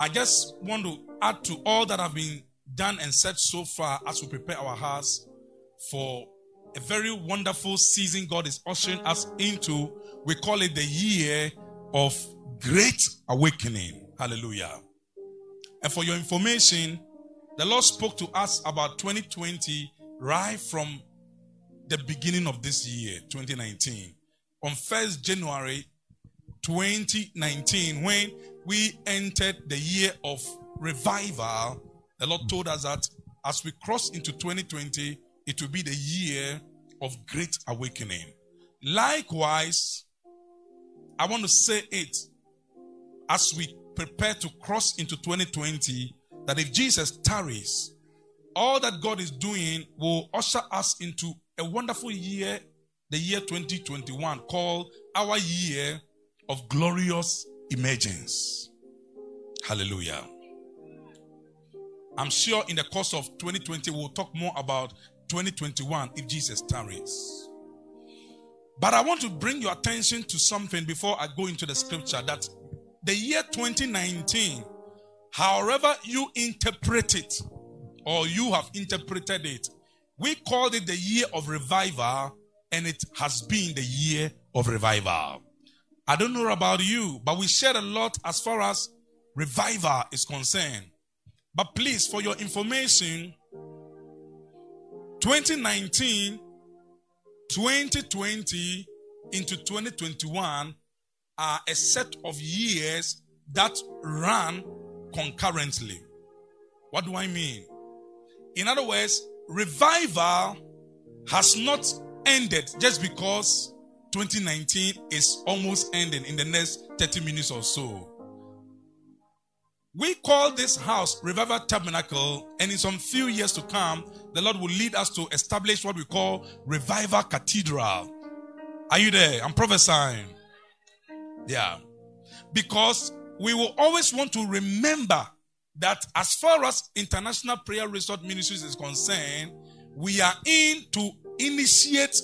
I just want to add to all that have been done and said so far as we prepare our hearts for a very wonderful season God is ushering us into. We call it the year of great awakening. Hallelujah. And for your information, the Lord spoke to us about 2020 right from the beginning of this year, 2019. On 1st January 2019, when we entered the year of revival, the Lord told us that as we cross into 2020, it will be the year of great awakening. Likewise, I want to say it as we prepare to cross into 2020 that if Jesus tarries, all that God is doing will usher us into a wonderful year, the year 2021, called our year of glorious emergence. Hallelujah. I'm sure in the course of 2020, we'll talk more about 2021 if Jesus tarries. But I want to bring your attention to something before I go into the scripture that the year 2019, however you interpret it, or you have interpreted it, we called it the year of revival, and it has been the year of revival. I don't know about you, but we shared a lot as far as revival is concerned. But please, for your information, 2019, 2020 into 2021 are a set of years that run concurrently. What do I mean? In other words, revival has not ended just because 2019 is almost ending in the next 30 minutes or so. We call this house Revival Tabernacle, and in some few years to come, the Lord will lead us to establish what we call Revival Cathedral. Are you there? I'm prophesying. Yeah. Because we will always want to remember that as far as International Prayer Resort Ministries is concerned, we are in to initiate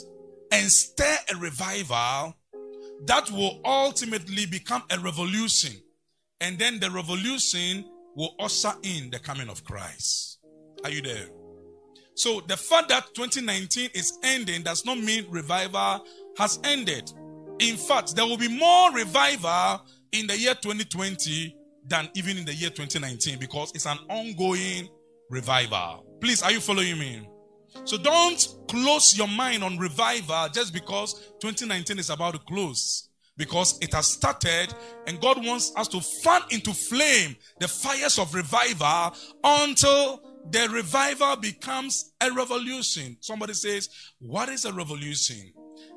and stir a revival that will ultimately become a revolution. And then the revolution will usher in the coming of Christ. Are you there? So the fact that 2019 is ending does not mean revival has ended. In fact, there will be more revival in the year 2020 than even in the year 2019 because it's an ongoing revival. Please, are you following me? So don't close your mind on revival just because 2019 is about to close. Because it has started and God wants us to fan into flame the fires of revival until the revival becomes a revolution. Somebody says, What is a revolution?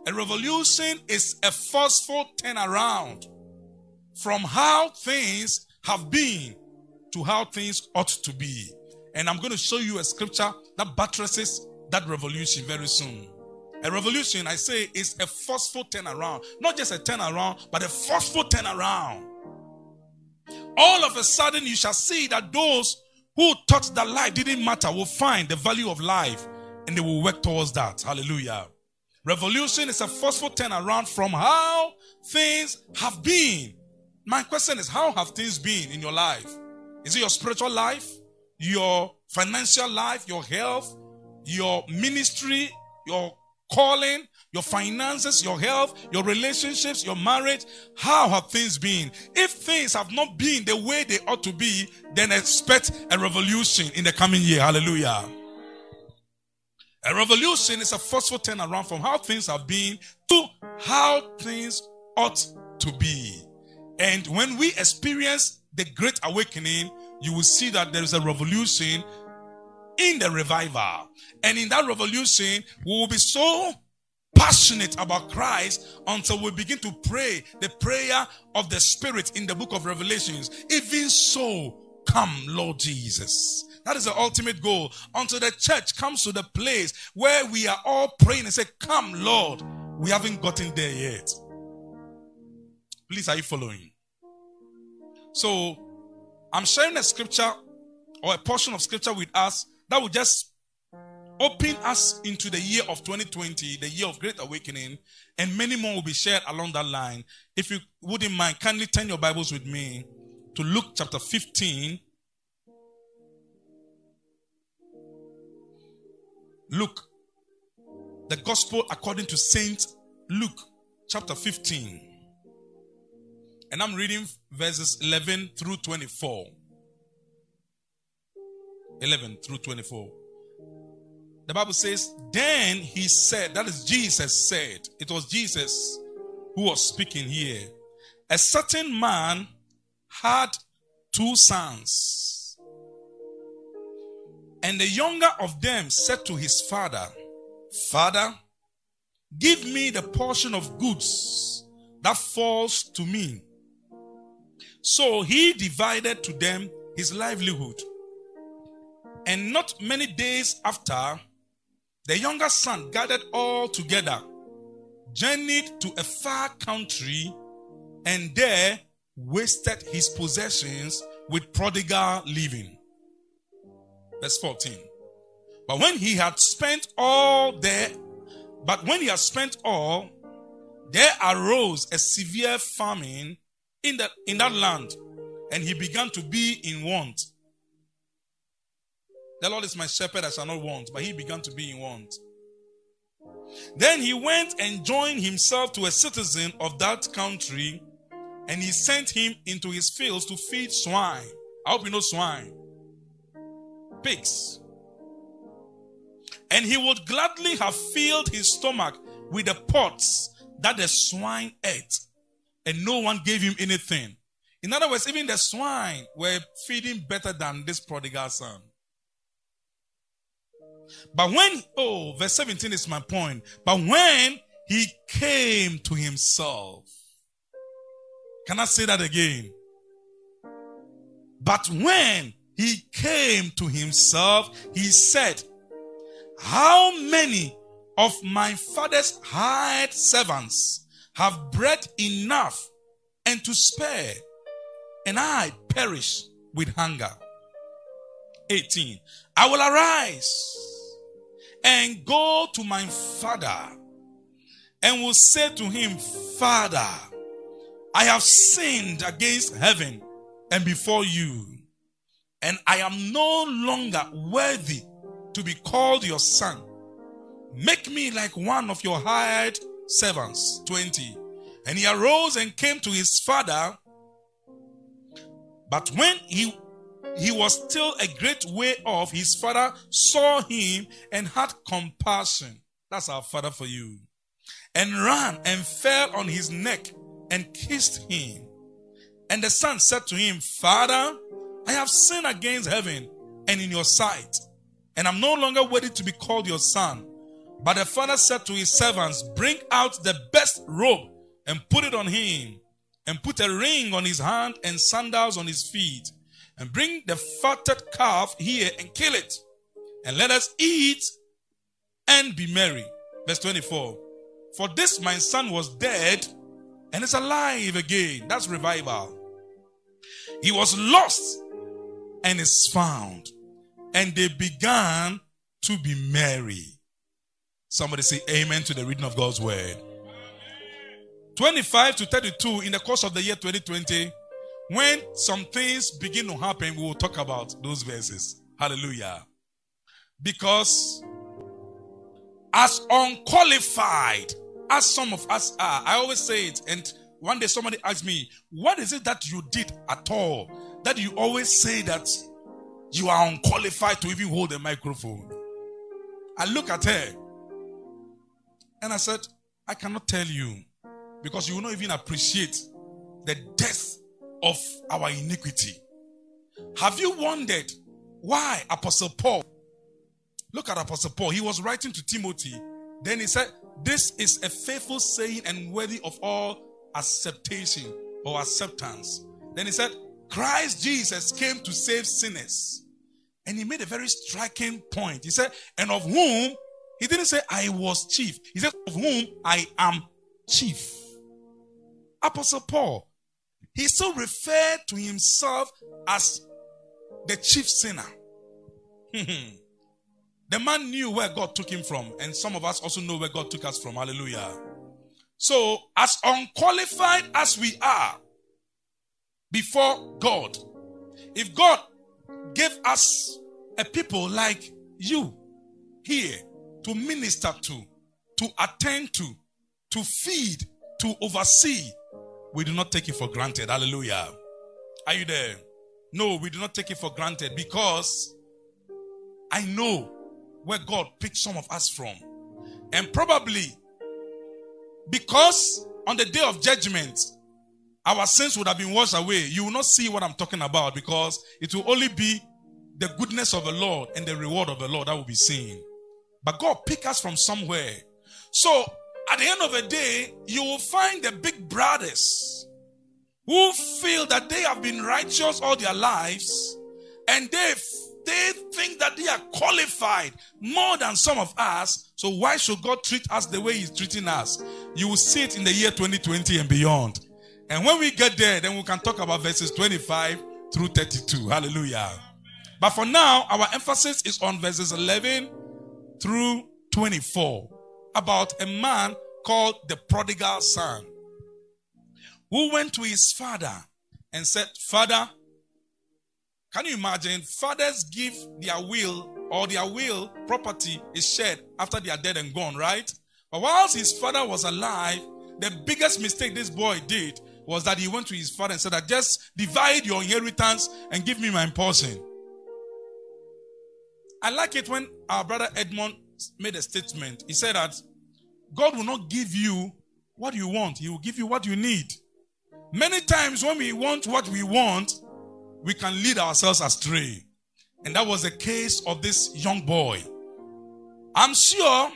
A revolution is a forceful turnaround from how things have been to how things ought to be. And I'm going to show you a scripture that buttresses that revolution very soon. A revolution, I say, is a forceful turnaround. Not just a turnaround, but a forceful turnaround. All of a sudden, you shall see that those who thought that life didn't matter will find the value of life and they will work towards that. Hallelujah. Revolution is a forceful turnaround from how things have been. My question is, how have things been in your life? Is it your spiritual life, your financial life, your health, your ministry, your calling, your finances, your health, your relationships, your marriage. How have things been? If things have not been the way they ought to be, then expect a revolution in the coming year. Hallelujah. A revolution is a forceful turnaround from how things have been to how things ought to be. And when we experience the great awakening, you will see that there is a revolution in the revival. And in that revolution, we will be so passionate about Christ until we begin to pray the prayer of the Spirit in the book of Revelations. Even so, come, Lord Jesus. That is the ultimate goal. Until the church comes to the place where we are all praying and say, Come, Lord. We haven't gotten there yet. Please, are you following? So, I'm sharing a scripture or a portion of scripture with us that will just open us into the year of 2020, the year of great awakening, and many more will be shared along that line. If you wouldn't mind, kindly turn your Bibles with me to Luke chapter 15. Luke, the gospel according to Saint Luke chapter 15. And I'm reading verses 11 through 24. 11 through 24. The Bible says, Then he said, that is Jesus said, it was Jesus who was speaking here. A certain man had two sons. And the younger of them said to his father, Father, give me the portion of goods that falls to me. So he divided to them his livelihood. And not many days after, the younger son gathered all together, journeyed to a far country, and there wasted his possessions with prodigal living. Verse 14. But when he had spent all there, but when he had spent all, there arose a severe famine in that, in that land, and he began to be in want. The Lord is my shepherd, I shall not want. But he began to be in want. Then he went and joined himself to a citizen of that country, and he sent him into his fields to feed swine. I hope you know swine. Pigs. And he would gladly have filled his stomach with the pots that the swine ate, and no one gave him anything. In other words, even the swine were feeding better than this prodigal son. But when, oh, verse 17 is my point. But when he came to himself, can I say that again? But when he came to himself, he said, How many of my father's hired servants have bread enough and to spare, and I perish with hunger? 18. I will arise and go to my father and will say to him, Father, I have sinned against heaven and before you, and I am no longer worthy to be called your son. Make me like one of your hired servants. 20. And he arose and came to his father. But when he he was still a great way off. His father saw him and had compassion. That's our father for you. And ran and fell on his neck and kissed him. And the son said to him, Father, I have sinned against heaven and in your sight, and I'm no longer worthy to be called your son. But the father said to his servants, Bring out the best robe and put it on him, and put a ring on his hand and sandals on his feet and bring the fatted calf here and kill it. And let us eat and be merry. Verse 24. For this my son was dead and is alive again. That's revival. He was lost and is found. And they began to be merry. Somebody say amen to the reading of God's word. 25 to 32 in the course of the year 2020 when some things begin to happen, we will talk about those verses. Hallelujah. Because as unqualified as some of us are, I always say it, and one day somebody asked me, What is it that you did at all that you always say that you are unqualified to even hold a microphone? I look at her and I said, I cannot tell you because you will not even appreciate the depth of our iniquity. Have you wondered why Apostle Paul? Look at Apostle Paul. He was writing to Timothy. Then he said, This is a faithful saying and worthy of all acceptation or acceptance. Then he said, Christ Jesus came to save sinners. And he made a very striking point. He said, And of whom, he didn't say, I was chief. He said, Of whom I am chief. Apostle Paul he still referred to himself as the chief sinner. the man knew where God took him from, and some of us also know where God took us from. Hallelujah. So, as unqualified as we are, before God. If God gave us a people like you here to minister to, to attend to, to feed, to oversee, we do not take it for granted. Hallelujah. Are you there? No, we do not take it for granted because I know where God picked some of us from. And probably because on the day of judgment, our sins would have been washed away. You will not see what I'm talking about because it will only be the goodness of the Lord and the reward of the Lord that will be seen. But God pick us from somewhere. So at the end of the day, you will find the big brothers who feel that they have been righteous all their lives and they they think that they are qualified more than some of us. So why should God treat us the way He's treating us? You will see it in the year 2020 and beyond. And when we get there, then we can talk about verses 25 through 32. Hallelujah. But for now, our emphasis is on verses 11 through 24 about a man called the prodigal son who went to his father and said, Father, can you imagine? Fathers give their will or their will property is shared after they are dead and gone, right? But whilst his father was alive, the biggest mistake this boy did was that he went to his father and said that just divide your inheritance and give me my portion. I like it when our brother Edmond made a statement. He said that God will not give you what you want, He will give you what you need. Many times when we want what we want, we can lead ourselves astray. And that was the case of this young boy. I'm sure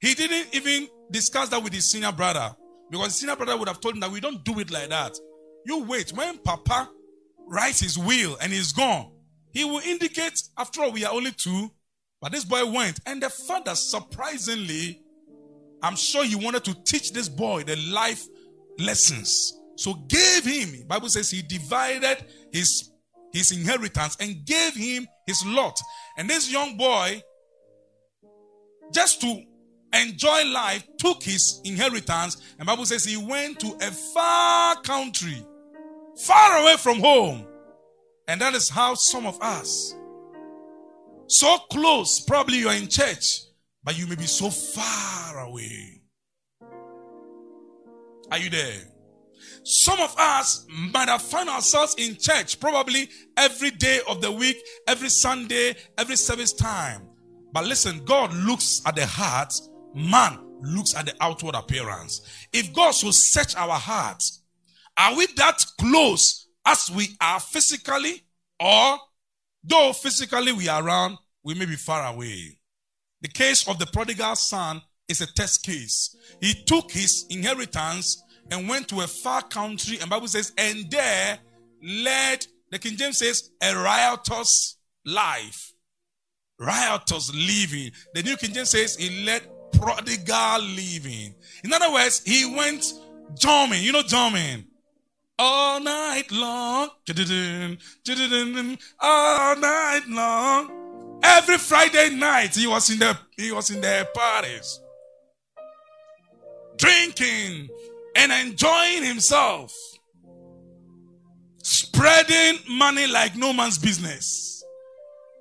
he didn't even discuss that with his senior brother because his senior brother would have told him that we don't do it like that. You wait. When Papa writes his will and he's gone, he will indicate, after all, we are only two. But this boy went. And the father, surprisingly, I'm sure he wanted to teach this boy the life lessons. So gave him, Bible says he divided his his inheritance and gave him his lot. And this young boy, just to enjoy life, took his inheritance. And Bible says he went to a far country, far away from home. And that is how some of us, so close, probably you are in church, but you may be so far away. Are you there? Some of us might have found ourselves in church probably every day of the week, every Sunday, every service time. But listen, God looks at the heart, man looks at the outward appearance. If God should search our hearts, are we that close as we are physically? Or though physically we are around, we may be far away. The case of the prodigal son is a test case. He took his inheritance and went to a far country, and Bible says, and there led, the King James says, a riotous life. Riotous living. The New King James says he led prodigal living. In other words, he went jumping. You know jumping? All night long. All night long. Every Friday night he was in the he was in the parties. Drinking, and enjoying himself, spreading money like no man's business.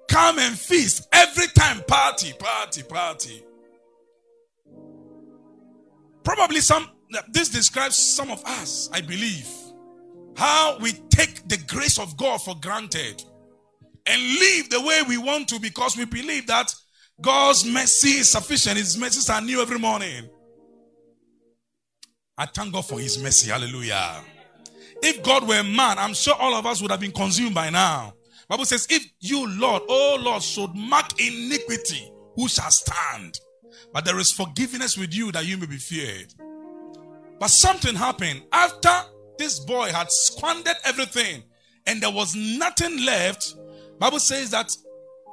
Come and feast every time, party, party, party. Probably some, this describes some of us, I believe, how we take the grace of God for granted and live the way we want to because we believe that God's mercy is sufficient. His mercies are new every morning. I thank God for his mercy. Hallelujah. If God were man, I'm sure all of us would have been consumed by now. Bible says, if you, Lord, oh Lord, should mark iniquity, who shall stand? But there is forgiveness with you that you may be feared. But something happened after this boy had squandered everything and there was nothing left. Bible says that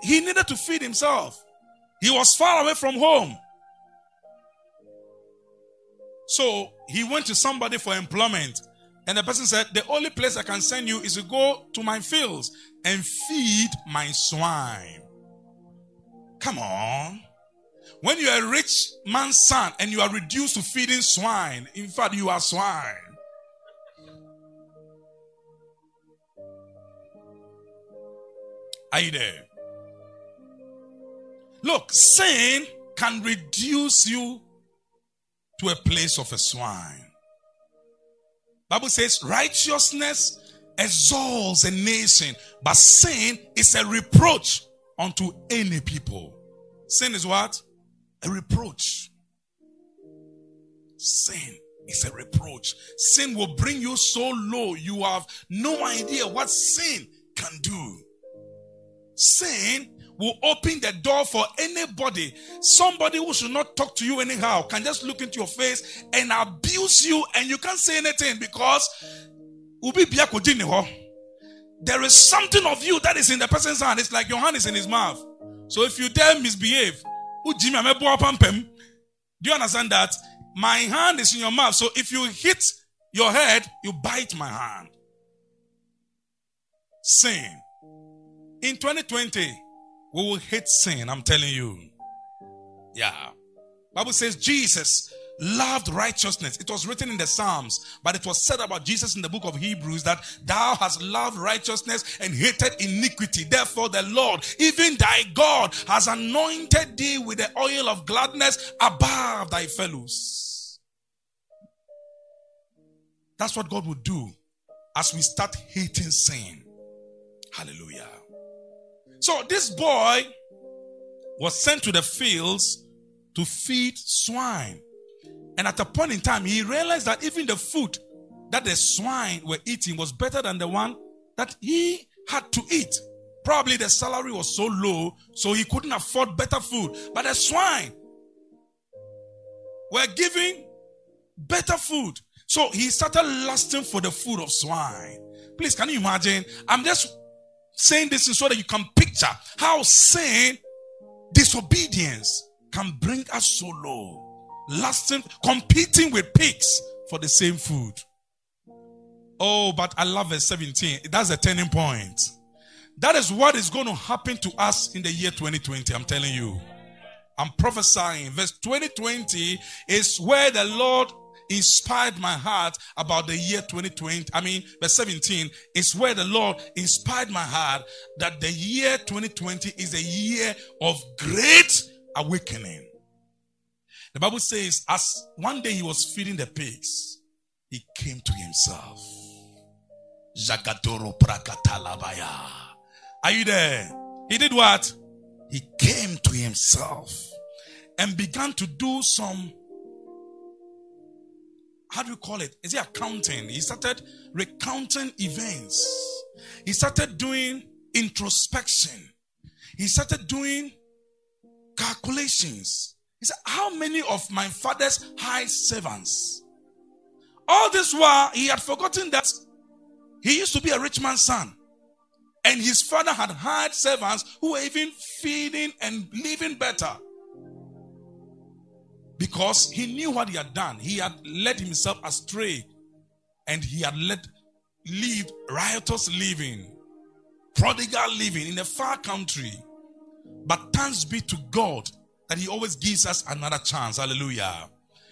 he needed to feed himself. He was far away from home. So he went to somebody for employment. And the person said, The only place I can send you is to go to my fields and feed my swine. Come on. When you are a rich man's son and you are reduced to feeding swine, in fact, you are swine. Are you there? Look, sin can reduce you to a place of a swine. Bible says righteousness exalts a nation, but sin is a reproach unto any people. Sin is what? A reproach. Sin is a reproach. Sin will bring you so low, you have no idea what sin can do. Sin will open the door for anybody. Somebody who should not talk to you anyhow can just look into your face and abuse you, and you can't say anything because there is something of you that is in the person's hand. It's like your hand is in his mouth. So if you dare misbehave, do you understand that? My hand is in your mouth. So if you hit your head, you bite my hand. Sin. In 2020, we will hate sin. I'm telling you. Yeah. Bible says Jesus loved righteousness. It was written in the Psalms, but it was said about Jesus in the book of Hebrews that thou hast loved righteousness and hated iniquity. Therefore, the Lord, even thy God, has anointed thee with the oil of gladness above thy fellows. That's what God will do as we start hating sin. Hallelujah. So this boy was sent to the fields to feed swine. And at a point in time, he realized that even the food that the swine were eating was better than the one that he had to eat. Probably the salary was so low, so he couldn't afford better food. But the swine were giving better food. So he started lusting for the food of swine. Please, can you imagine? I'm just saying this is so that you can picture how sin, disobedience can bring us so low lasting, competing with pigs for the same food. Oh, but I love verse 17. That's a turning point. That is what is going to happen to us in the year 2020. I'm telling you. I'm prophesying. Verse 2020 is where the Lord inspired my heart about the year 2020. I mean, verse 17 is where the Lord inspired my heart that the year 2020 is a year of great awakening. The Bible says, as one day he was feeding the pigs, he came to himself. Jagadoro prakatalabaya. Are you there? He did what? He came to himself and began to do some how do you call it? Is he accounting? He started recounting events. He started doing introspection. He started doing calculations. He said, How many of my father's high servants? All this while, he had forgotten that he used to be a rich man's son. And his father had hired servants who were even feeding and living better. Because he knew what he had done. He had led himself astray. And he had led lived riotous living, prodigal living in a far country. But thanks be to God that he always gives us another chance. Hallelujah.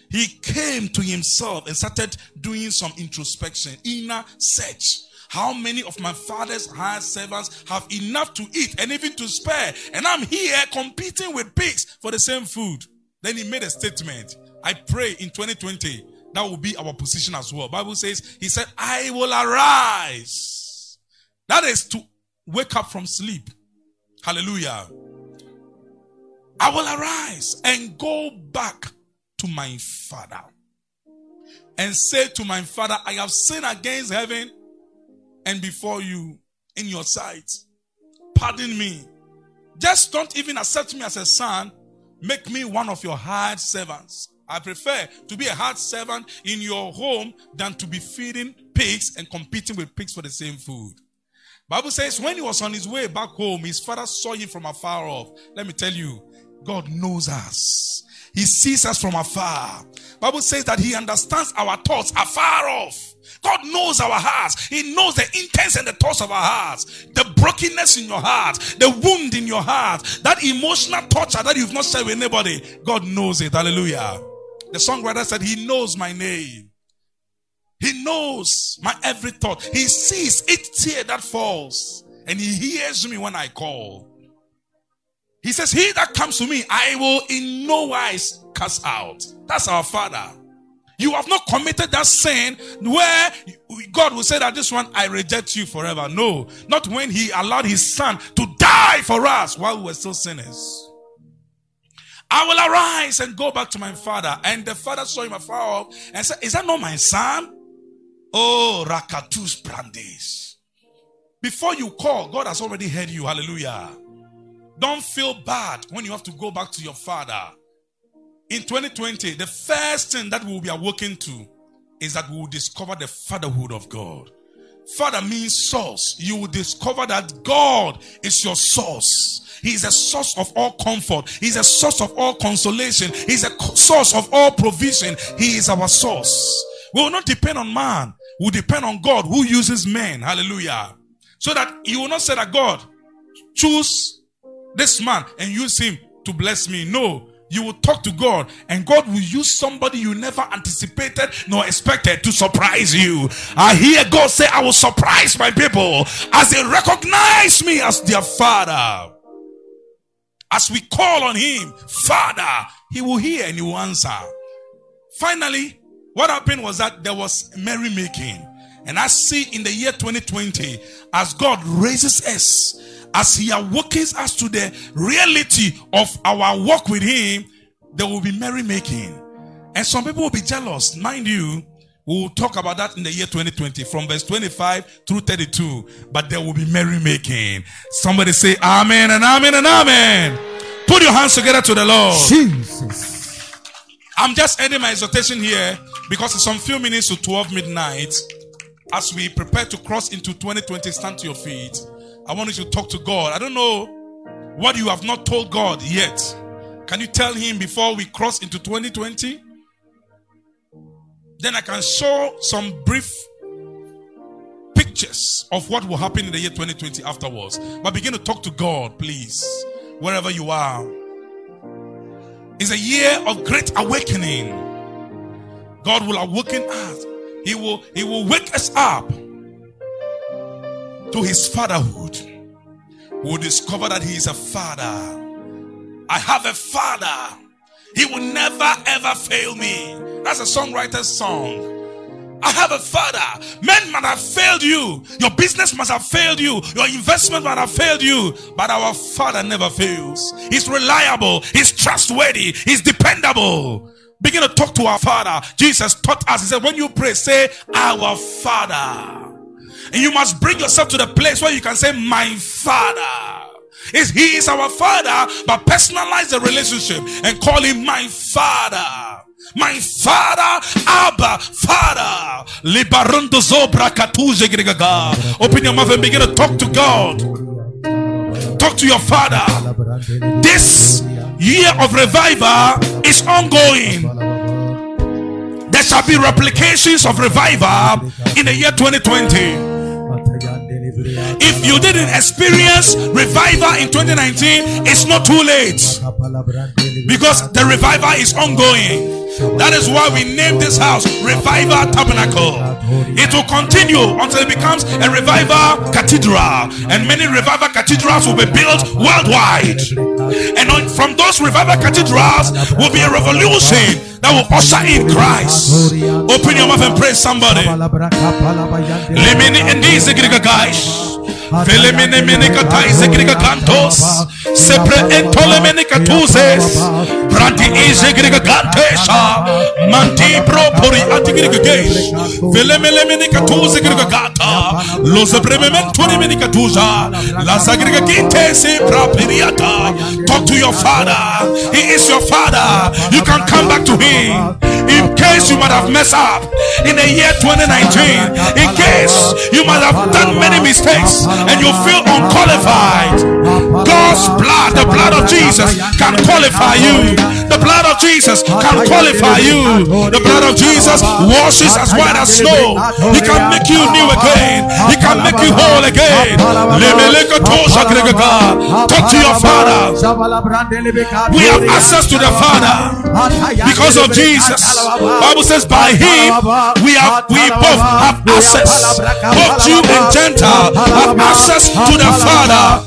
He came to himself and started doing some introspection, inner search. How many of my father's hired servants have enough to eat and even to spare? And I'm here competing with pigs for the same food. Then he made a statement. I pray in 2020 that will be our position as well. Bible says, He said, I will arise. That is to wake up from sleep. Hallelujah. I will arise and go back to my father and say to my father, I have sinned against heaven and before you in your sight. Pardon me. Just don't even accept me as a son. Make me one of your hard servants. I prefer to be a hard servant in your home than to be feeding pigs and competing with pigs for the same food. Bible says when he was on his way back home, his father saw him from afar off. Let me tell you, God knows us. He sees us from afar. Bible says that he understands our thoughts afar off. God knows our hearts. He knows the intents and the thoughts of our hearts. The brokenness in your heart, the wound in your heart, that emotional torture that you've not shared with anybody. God knows it. Hallelujah. The songwriter said, He knows my name. He knows my every thought. He sees each tear that falls and he hears me when I call. He says, He that comes to me, I will in no wise cast out. That's our Father. You have not committed that sin where God will say that this one I reject you forever. No, not when He allowed His Son to die for us while we were still sinners. I will arise and go back to my father. And the father saw him afar off and said, Is that not my son? Oh, Rakatus Brandes. Before you call, God has already heard you. Hallelujah. Don't feel bad when you have to go back to your father. In 2020, the first thing that we will be awoken to is that we will discover the fatherhood of God. Father means source. You will discover that God is your source. He is a source of all comfort. He is a source of all consolation. He is a source of all provision. He is our source. We will not depend on man. We will depend on God who uses men. Hallelujah. So that you will not say that God choose this man and use him to bless me. No. You will talk to God and God will use somebody you never anticipated nor expected to surprise you. I hear God say, I will surprise my people as they recognize me as their father. As we call on him, Father, he will hear and he will answer. Finally, what happened was that there was merrymaking. And I see in the year 2020, as God raises us as He awakens us to the reality of our walk with Him, there will be merrymaking. And some people will be jealous. Mind you, we'll talk about that in the year 2020 from verse 25 through 32. But there will be merrymaking. Somebody say Amen and Amen and Amen. Put your hands together to the Lord. Jesus. I'm just ending my exhortation here because it's some few minutes to 12 midnight. As we prepare to cross into 2020, stand to your feet. I want you to talk to God. I don't know what you have not told God yet. Can you tell Him before we cross into 2020? Then I can show some brief pictures of what will happen in the year 2020 afterwards. But begin to talk to God, please, wherever you are. It's a year of great awakening. God will awaken us. He will, he will wake us up to his fatherhood, we will discover that he is a father. I have a father. He will never ever fail me. That's a songwriter's song. I have a father. Men might have failed you. Your business must have failed you. Your investment might have failed you. But our father never fails. He's reliable. He's trustworthy. He's dependable. Begin to talk to our father. Jesus taught us. He said, when you pray, say, our father. And you must bring yourself to the place where you can say, My Father. Is he is our father, but personalize the relationship and call him my father. My father, Abba, Father. Open your mouth and begin to talk to God. Talk to your father. This year of revival is ongoing. There shall be replications of revival in the year 2020. If you didn't experience revival in 2019, it's not too late because the revival is ongoing. That is why we named this house Revival Tabernacle. It will continue until it becomes a revival cathedral, and many revival cathedrals will be built worldwide. And from those revival cathedrals will be a revolution that will usher in Christ. Open your mouth and praise somebody. Cantos. Sepre entole menica tuzes. Pranti igriga gantesha. Manti pro pori antigriga geish. Felemele menica tuze igriga gata. Los bremementoni menica tuza. La sagriga ginte se praperiata. Talk to your father. He is your father. You can come back to him. In case you might have messed up in the year 2019. In case you might have done many mistakes and you feel unqualified, God's blood the blood of Jesus can qualify you. The blood of Jesus can qualify you. The blood of Jesus washes as white as snow. He can make you new again. He can make you whole again. Talk to your father. We have access to the Father because of Jesus. Bible says by him we have we both have access. Both Jew and Gentile have access to the Father.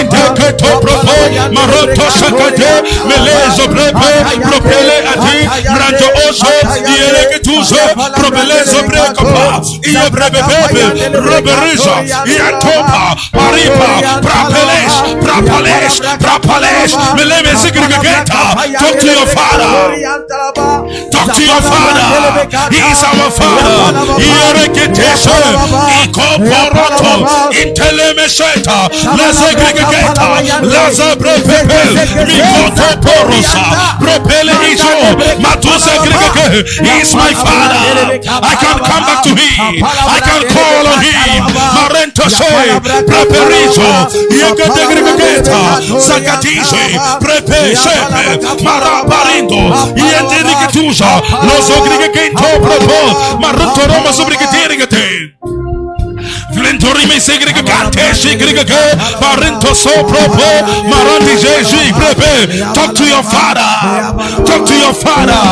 Inteketo propo, maroto shakate, melezo prepe, propele ati, mranto oso, ieleketuzo, propelezo prekopa, iye brebebebe, roberisha, iatopa, paripa, prapelesh, prapalesh, prapalesh, meleme sigrigeta. Talk to your father. Talk to your father. He is our father. Iereketeshe, ikoporoto, intelemesheta, lezegrigeta, lazabrepepe, mikoto porosa, propele iso, matuse grigege. He is my father. I can come back to him. I can call on him. Marento se, preperizo, iegedegrigeta, sakatishe, prepe, Lo sobre que quem comprou, mas sobre que tem que. So propo jeji Talk to your father Talk to your father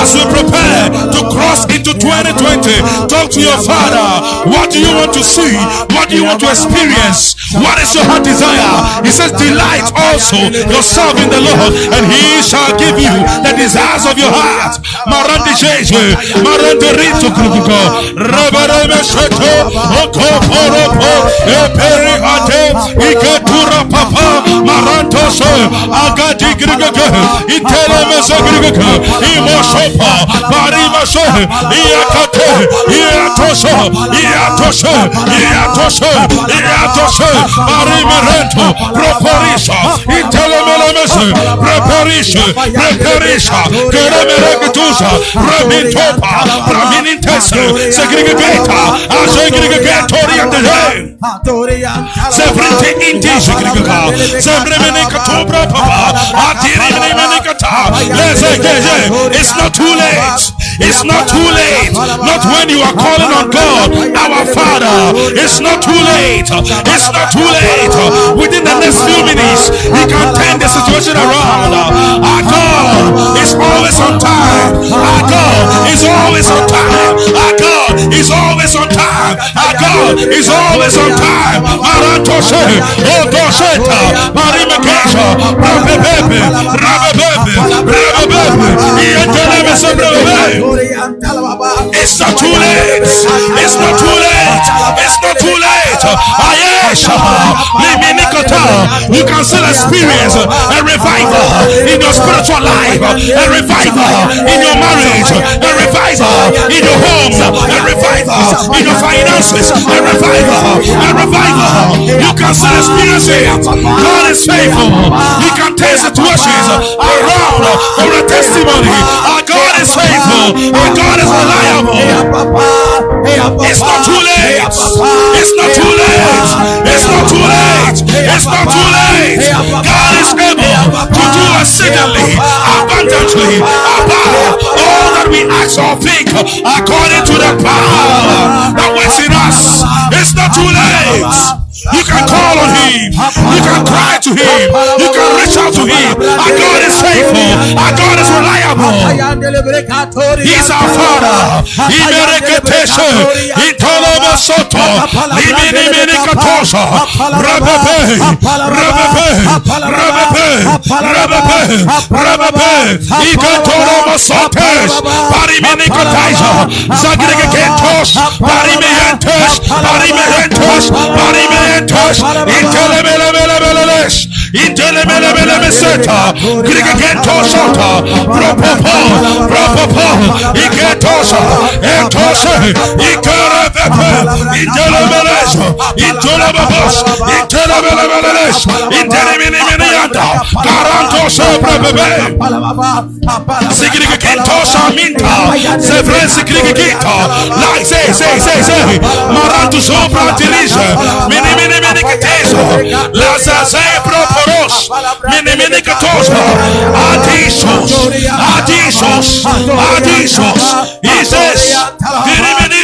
As we prepare to cross into 2020 Talk to your father What do you want to see? What do you want to experience? What is your heart desire? He says delight also yourself in the Lord And he shall give you the desires of your heart Marandi jeji Marandi rito krugugo Rabareme sheto Oko Oropo, Eperi Ate, Iketura Papa, Marantoso, Agadi Grigaka, Itelemesa Grigaka, Imoshopa, Marimasho, Iakate, Iatoso, Iatoso, Iatoso, Iatoso, Marimerento, Proporisha, Itelemelemese, Preparisha, Preparisha, Keremeregetusa, Ramitopa, Raminintese, Segregata, Asegregatori and the day. Inti. Sembremene katobra papa. Atiri mene kata. Leze geje. It's not too late. It's not too late. Not when you are calling on God, our Father. It's not too late. It's not too late. Within the next few minutes, He can turn the situation around. Our God is always on time. Our God is always on time. Our God is always on time. Our God is always on time. Maratoshe, Odosheta, Marimekesha, Rabebebe, Rabebebe, Rabebebe, Iantelebe Sebrebe. It's not too late. It's not too late. It's not too late. Ayesha. You can still experience a revival spiritual life, a revival in your marriage, a revival in your home, a revival in your finances, a revival, a revival. You can still experience it. God is faithful. He can take situations around for a testimony. Our God is faithful. Our God is reliable. It's not too late. It's not too late. It's not too late. It's not too late. God is able to exceedingly, abundantly, above all that we ask or think, according to the power that works in us. It's not too late. You can call on him. You can cry to him. You can reach out to him. Our God is faithful. Our God is reliable. He's our Father. He mereketeshe. He tolobo soto. Limini mini katosha. Rababe. Rababe. Rababe. Rababe. Rababe. Ikatolobo sotesh. Parimini kataisha. Zagrege kentosh. Parime yentosh. Parime yentosh. Parime yentosh. Intelebelebelebelesh. Intelemele meseta. Grigento sota. Propopo. Propopo. Iketosa. Etose. Ikerepepe. Intelemeleso. Intelemabos. Intelemelemeles. Inteleminianda. Garanto sobre bebé. Sigrigento saminta. Sevre sigrigito. Like say say say say. Marantu sopra tirisha. Mini mini mini keteso. Laza say proporos. Mini mini ketosa. Adisos. Adisos. Adisos. Ises. Mini mini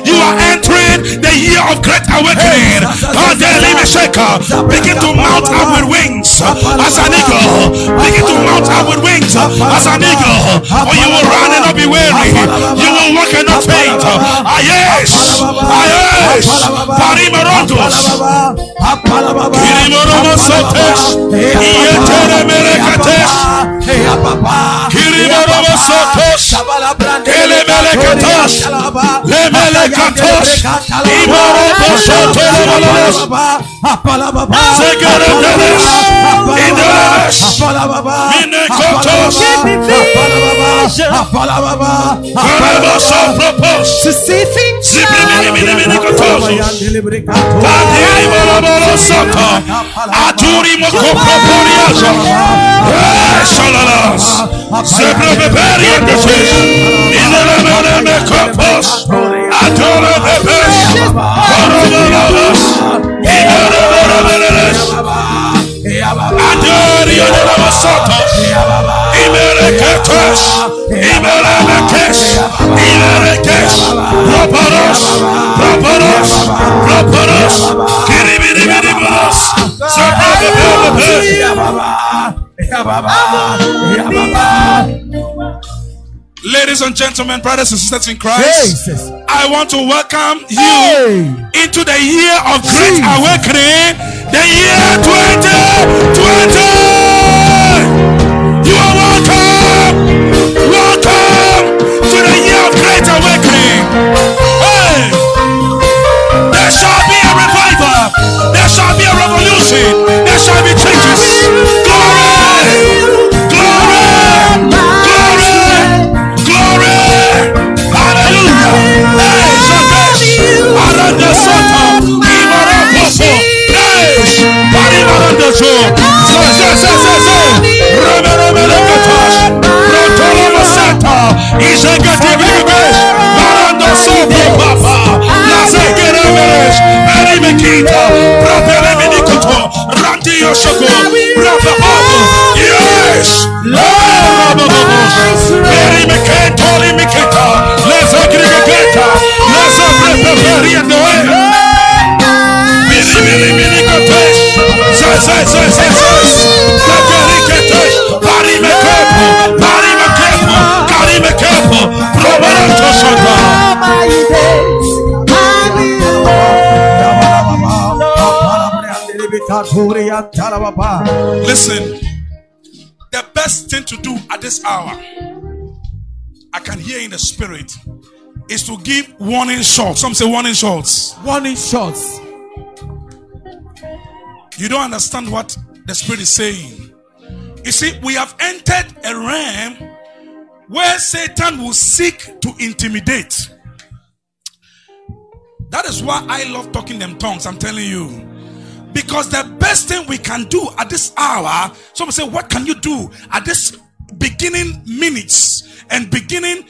you are entering the year of great awakening. Begin to mount up with wings as an eagle. Begin to mount up with wings as an eagle. Or you will run and not be weary. You will walk and not faint. Ayes, ayes, parimarondos. Kirimoromosotes, ietere merekates. Kirimoromosotes, elemelekatas, lemelekatas, imoroposotololos. Segereteles, indeles, minekotos, karabosopropos, To see things zibriminimininikotos. Tadiri molomolo soto. Aturi mokoproporiazo. Esalalas. Eh, Sebrebeberi endesis. Inelemene kopos. Atore bebes. Koromololos. Inelemene Adori onelama soto. Imereketes. Imereketes. Imereketes. Proporos. Proporos. Proporos. Kiribiribiribos. Ladies and gentlemen, brothers and sisters in Christ, Jesus. I want to welcome you Hey. into the year of great awakening, the year 2020. Listen. The best thing to do at this hour, I can hear in the spirit, is to give warning shots. Some say warning shots. Warning shots. You don't understand what the Spirit is saying. You see, we have entered a realm where Satan will seek to intimidate. That is why I love talking them tongues. I'm telling you. Because the best thing we can do at this hour, someone say, What can you do at this beginning minutes and beginning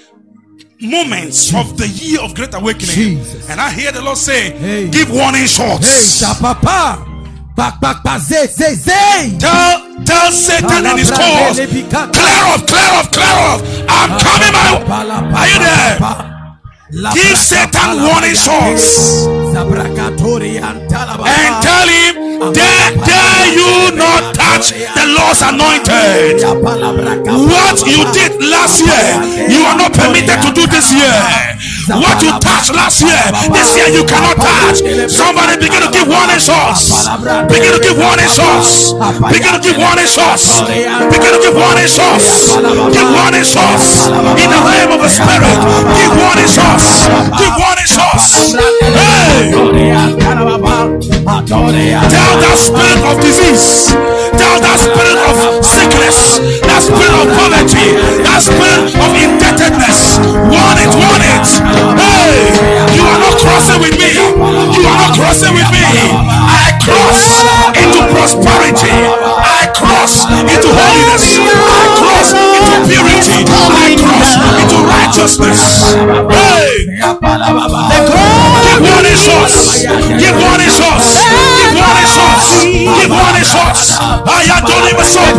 moments of the year of great awakening? Jesus. And I hear the Lord say, Hey. Give warning Hey, shots. Shapapa. Back, back, back, zay, zay, zay. Tell, tell Satan and his cause, clear off, clear off, clear off. I'm coming, my. Are you there? Give Satan warning shots and tell him, dare, dare you not touch the Lord's anointed. What you did last year, you are not permitted to do this year. What you touched last year, this year you cannot touch. Somebody begin to give warning shots. Begin to give warning shots. Begin to give warning shots. Begin to give warning shots. Give warning shots. In the realm of the spirit, give warning shots. Give warning shots. Hey! Tell that spirit of disease. Tell that spirit of sickness. That spirit of poverty. That spirit of indebtedness. Warn it, warn it. Hey! You are not crossing with me. You are not crossing with me. I cross into prosperity. I cross into holiness. I cross into purity. I cross into righteousness. Hey! Give warning shots. Give warning shots. Shots. Give shots. I am doing my soul.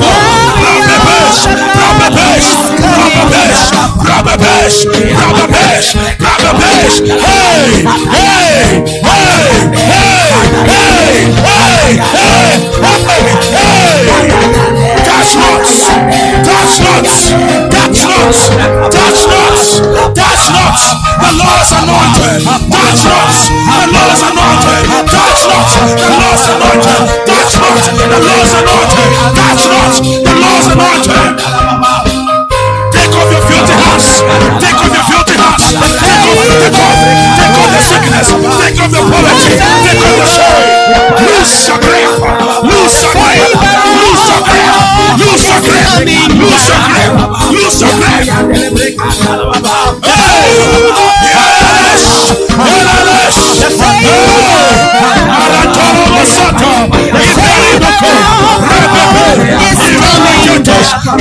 Rababesh. Rababesh. Rababesh. Rababesh. Rababesh. Rababesh. Hey. Hey. Hey. Hey. Hey. Hey. Hey. Hey. Hey. Touch not. Touch not. Touch not. Touch not. Touch not. The Lord's anointed. Touch not. The Lord's Lord,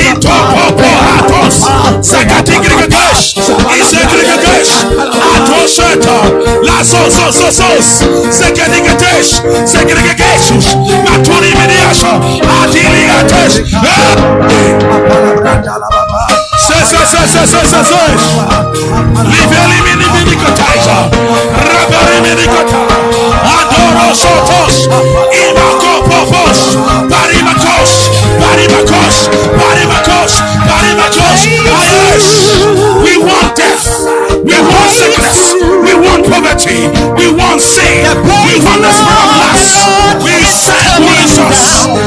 Intopopos, Sakatigrigagash, Isegrigagash, Atrosheta, Lasos, Osos, Sekadigatesh, Segregagashus, Maturi Mediasha, Adiligatesh, Sensações, Livele Miniminicotaiza, Rabele Minicota, Adoro Sotos, Imacopopos, parim. Parimakos. Parimakos. Parimakos. Ah, yes. We want death. We want sickness. We want poverty. We want sin. We want the spirit of lust. We one Jesus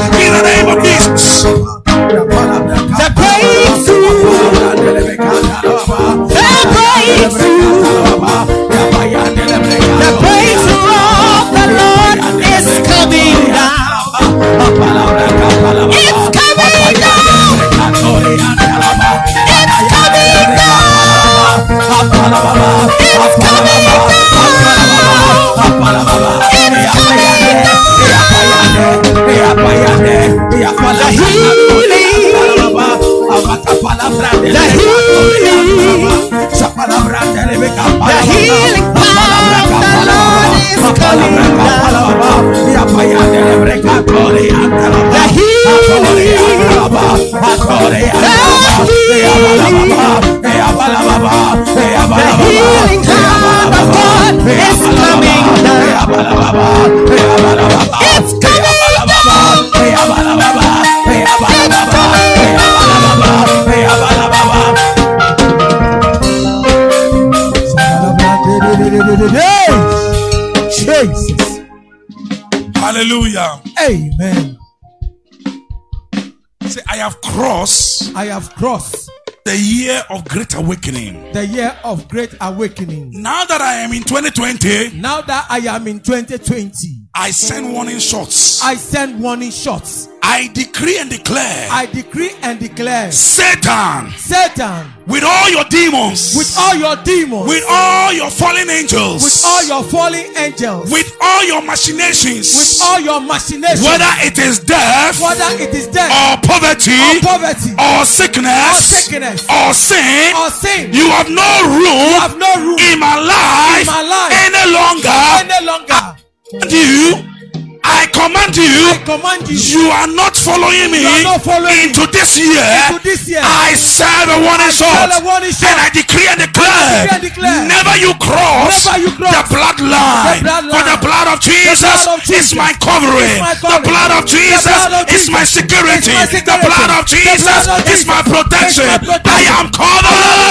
Jesus. Hallelujah. Amen. Say, I have crossed I have crossed the year of great awakening. the year of great awakening. Now that I am in 2020, Now that I am in 2020, I send warning shots. I send warning shots. I decree and declare. I decree and declare. Satan, Satan, with all your demons, with all your demons, with all your fallen angels, with all your fallen angels, with all your machinations, with all your machinations, whether it is death whether it is death or poverty or poverty or sickness Or sickness. or sin, or sin, you have no room you have no room in my life in my life. any longer. any longer. And you, I command you, I command you, you are not following me not following into this year. into this year. I serve a warning shot, serve a warning shot. and I decree and declare, decree and declare, never you cross, never you cross the bloodline. the. For the blood of Jesus, blood of Jesus is my covering. is my The blood of Jesus blood of is my security. is my The blood of Jesus blood of is my Jesus protection. is my protection. I am covered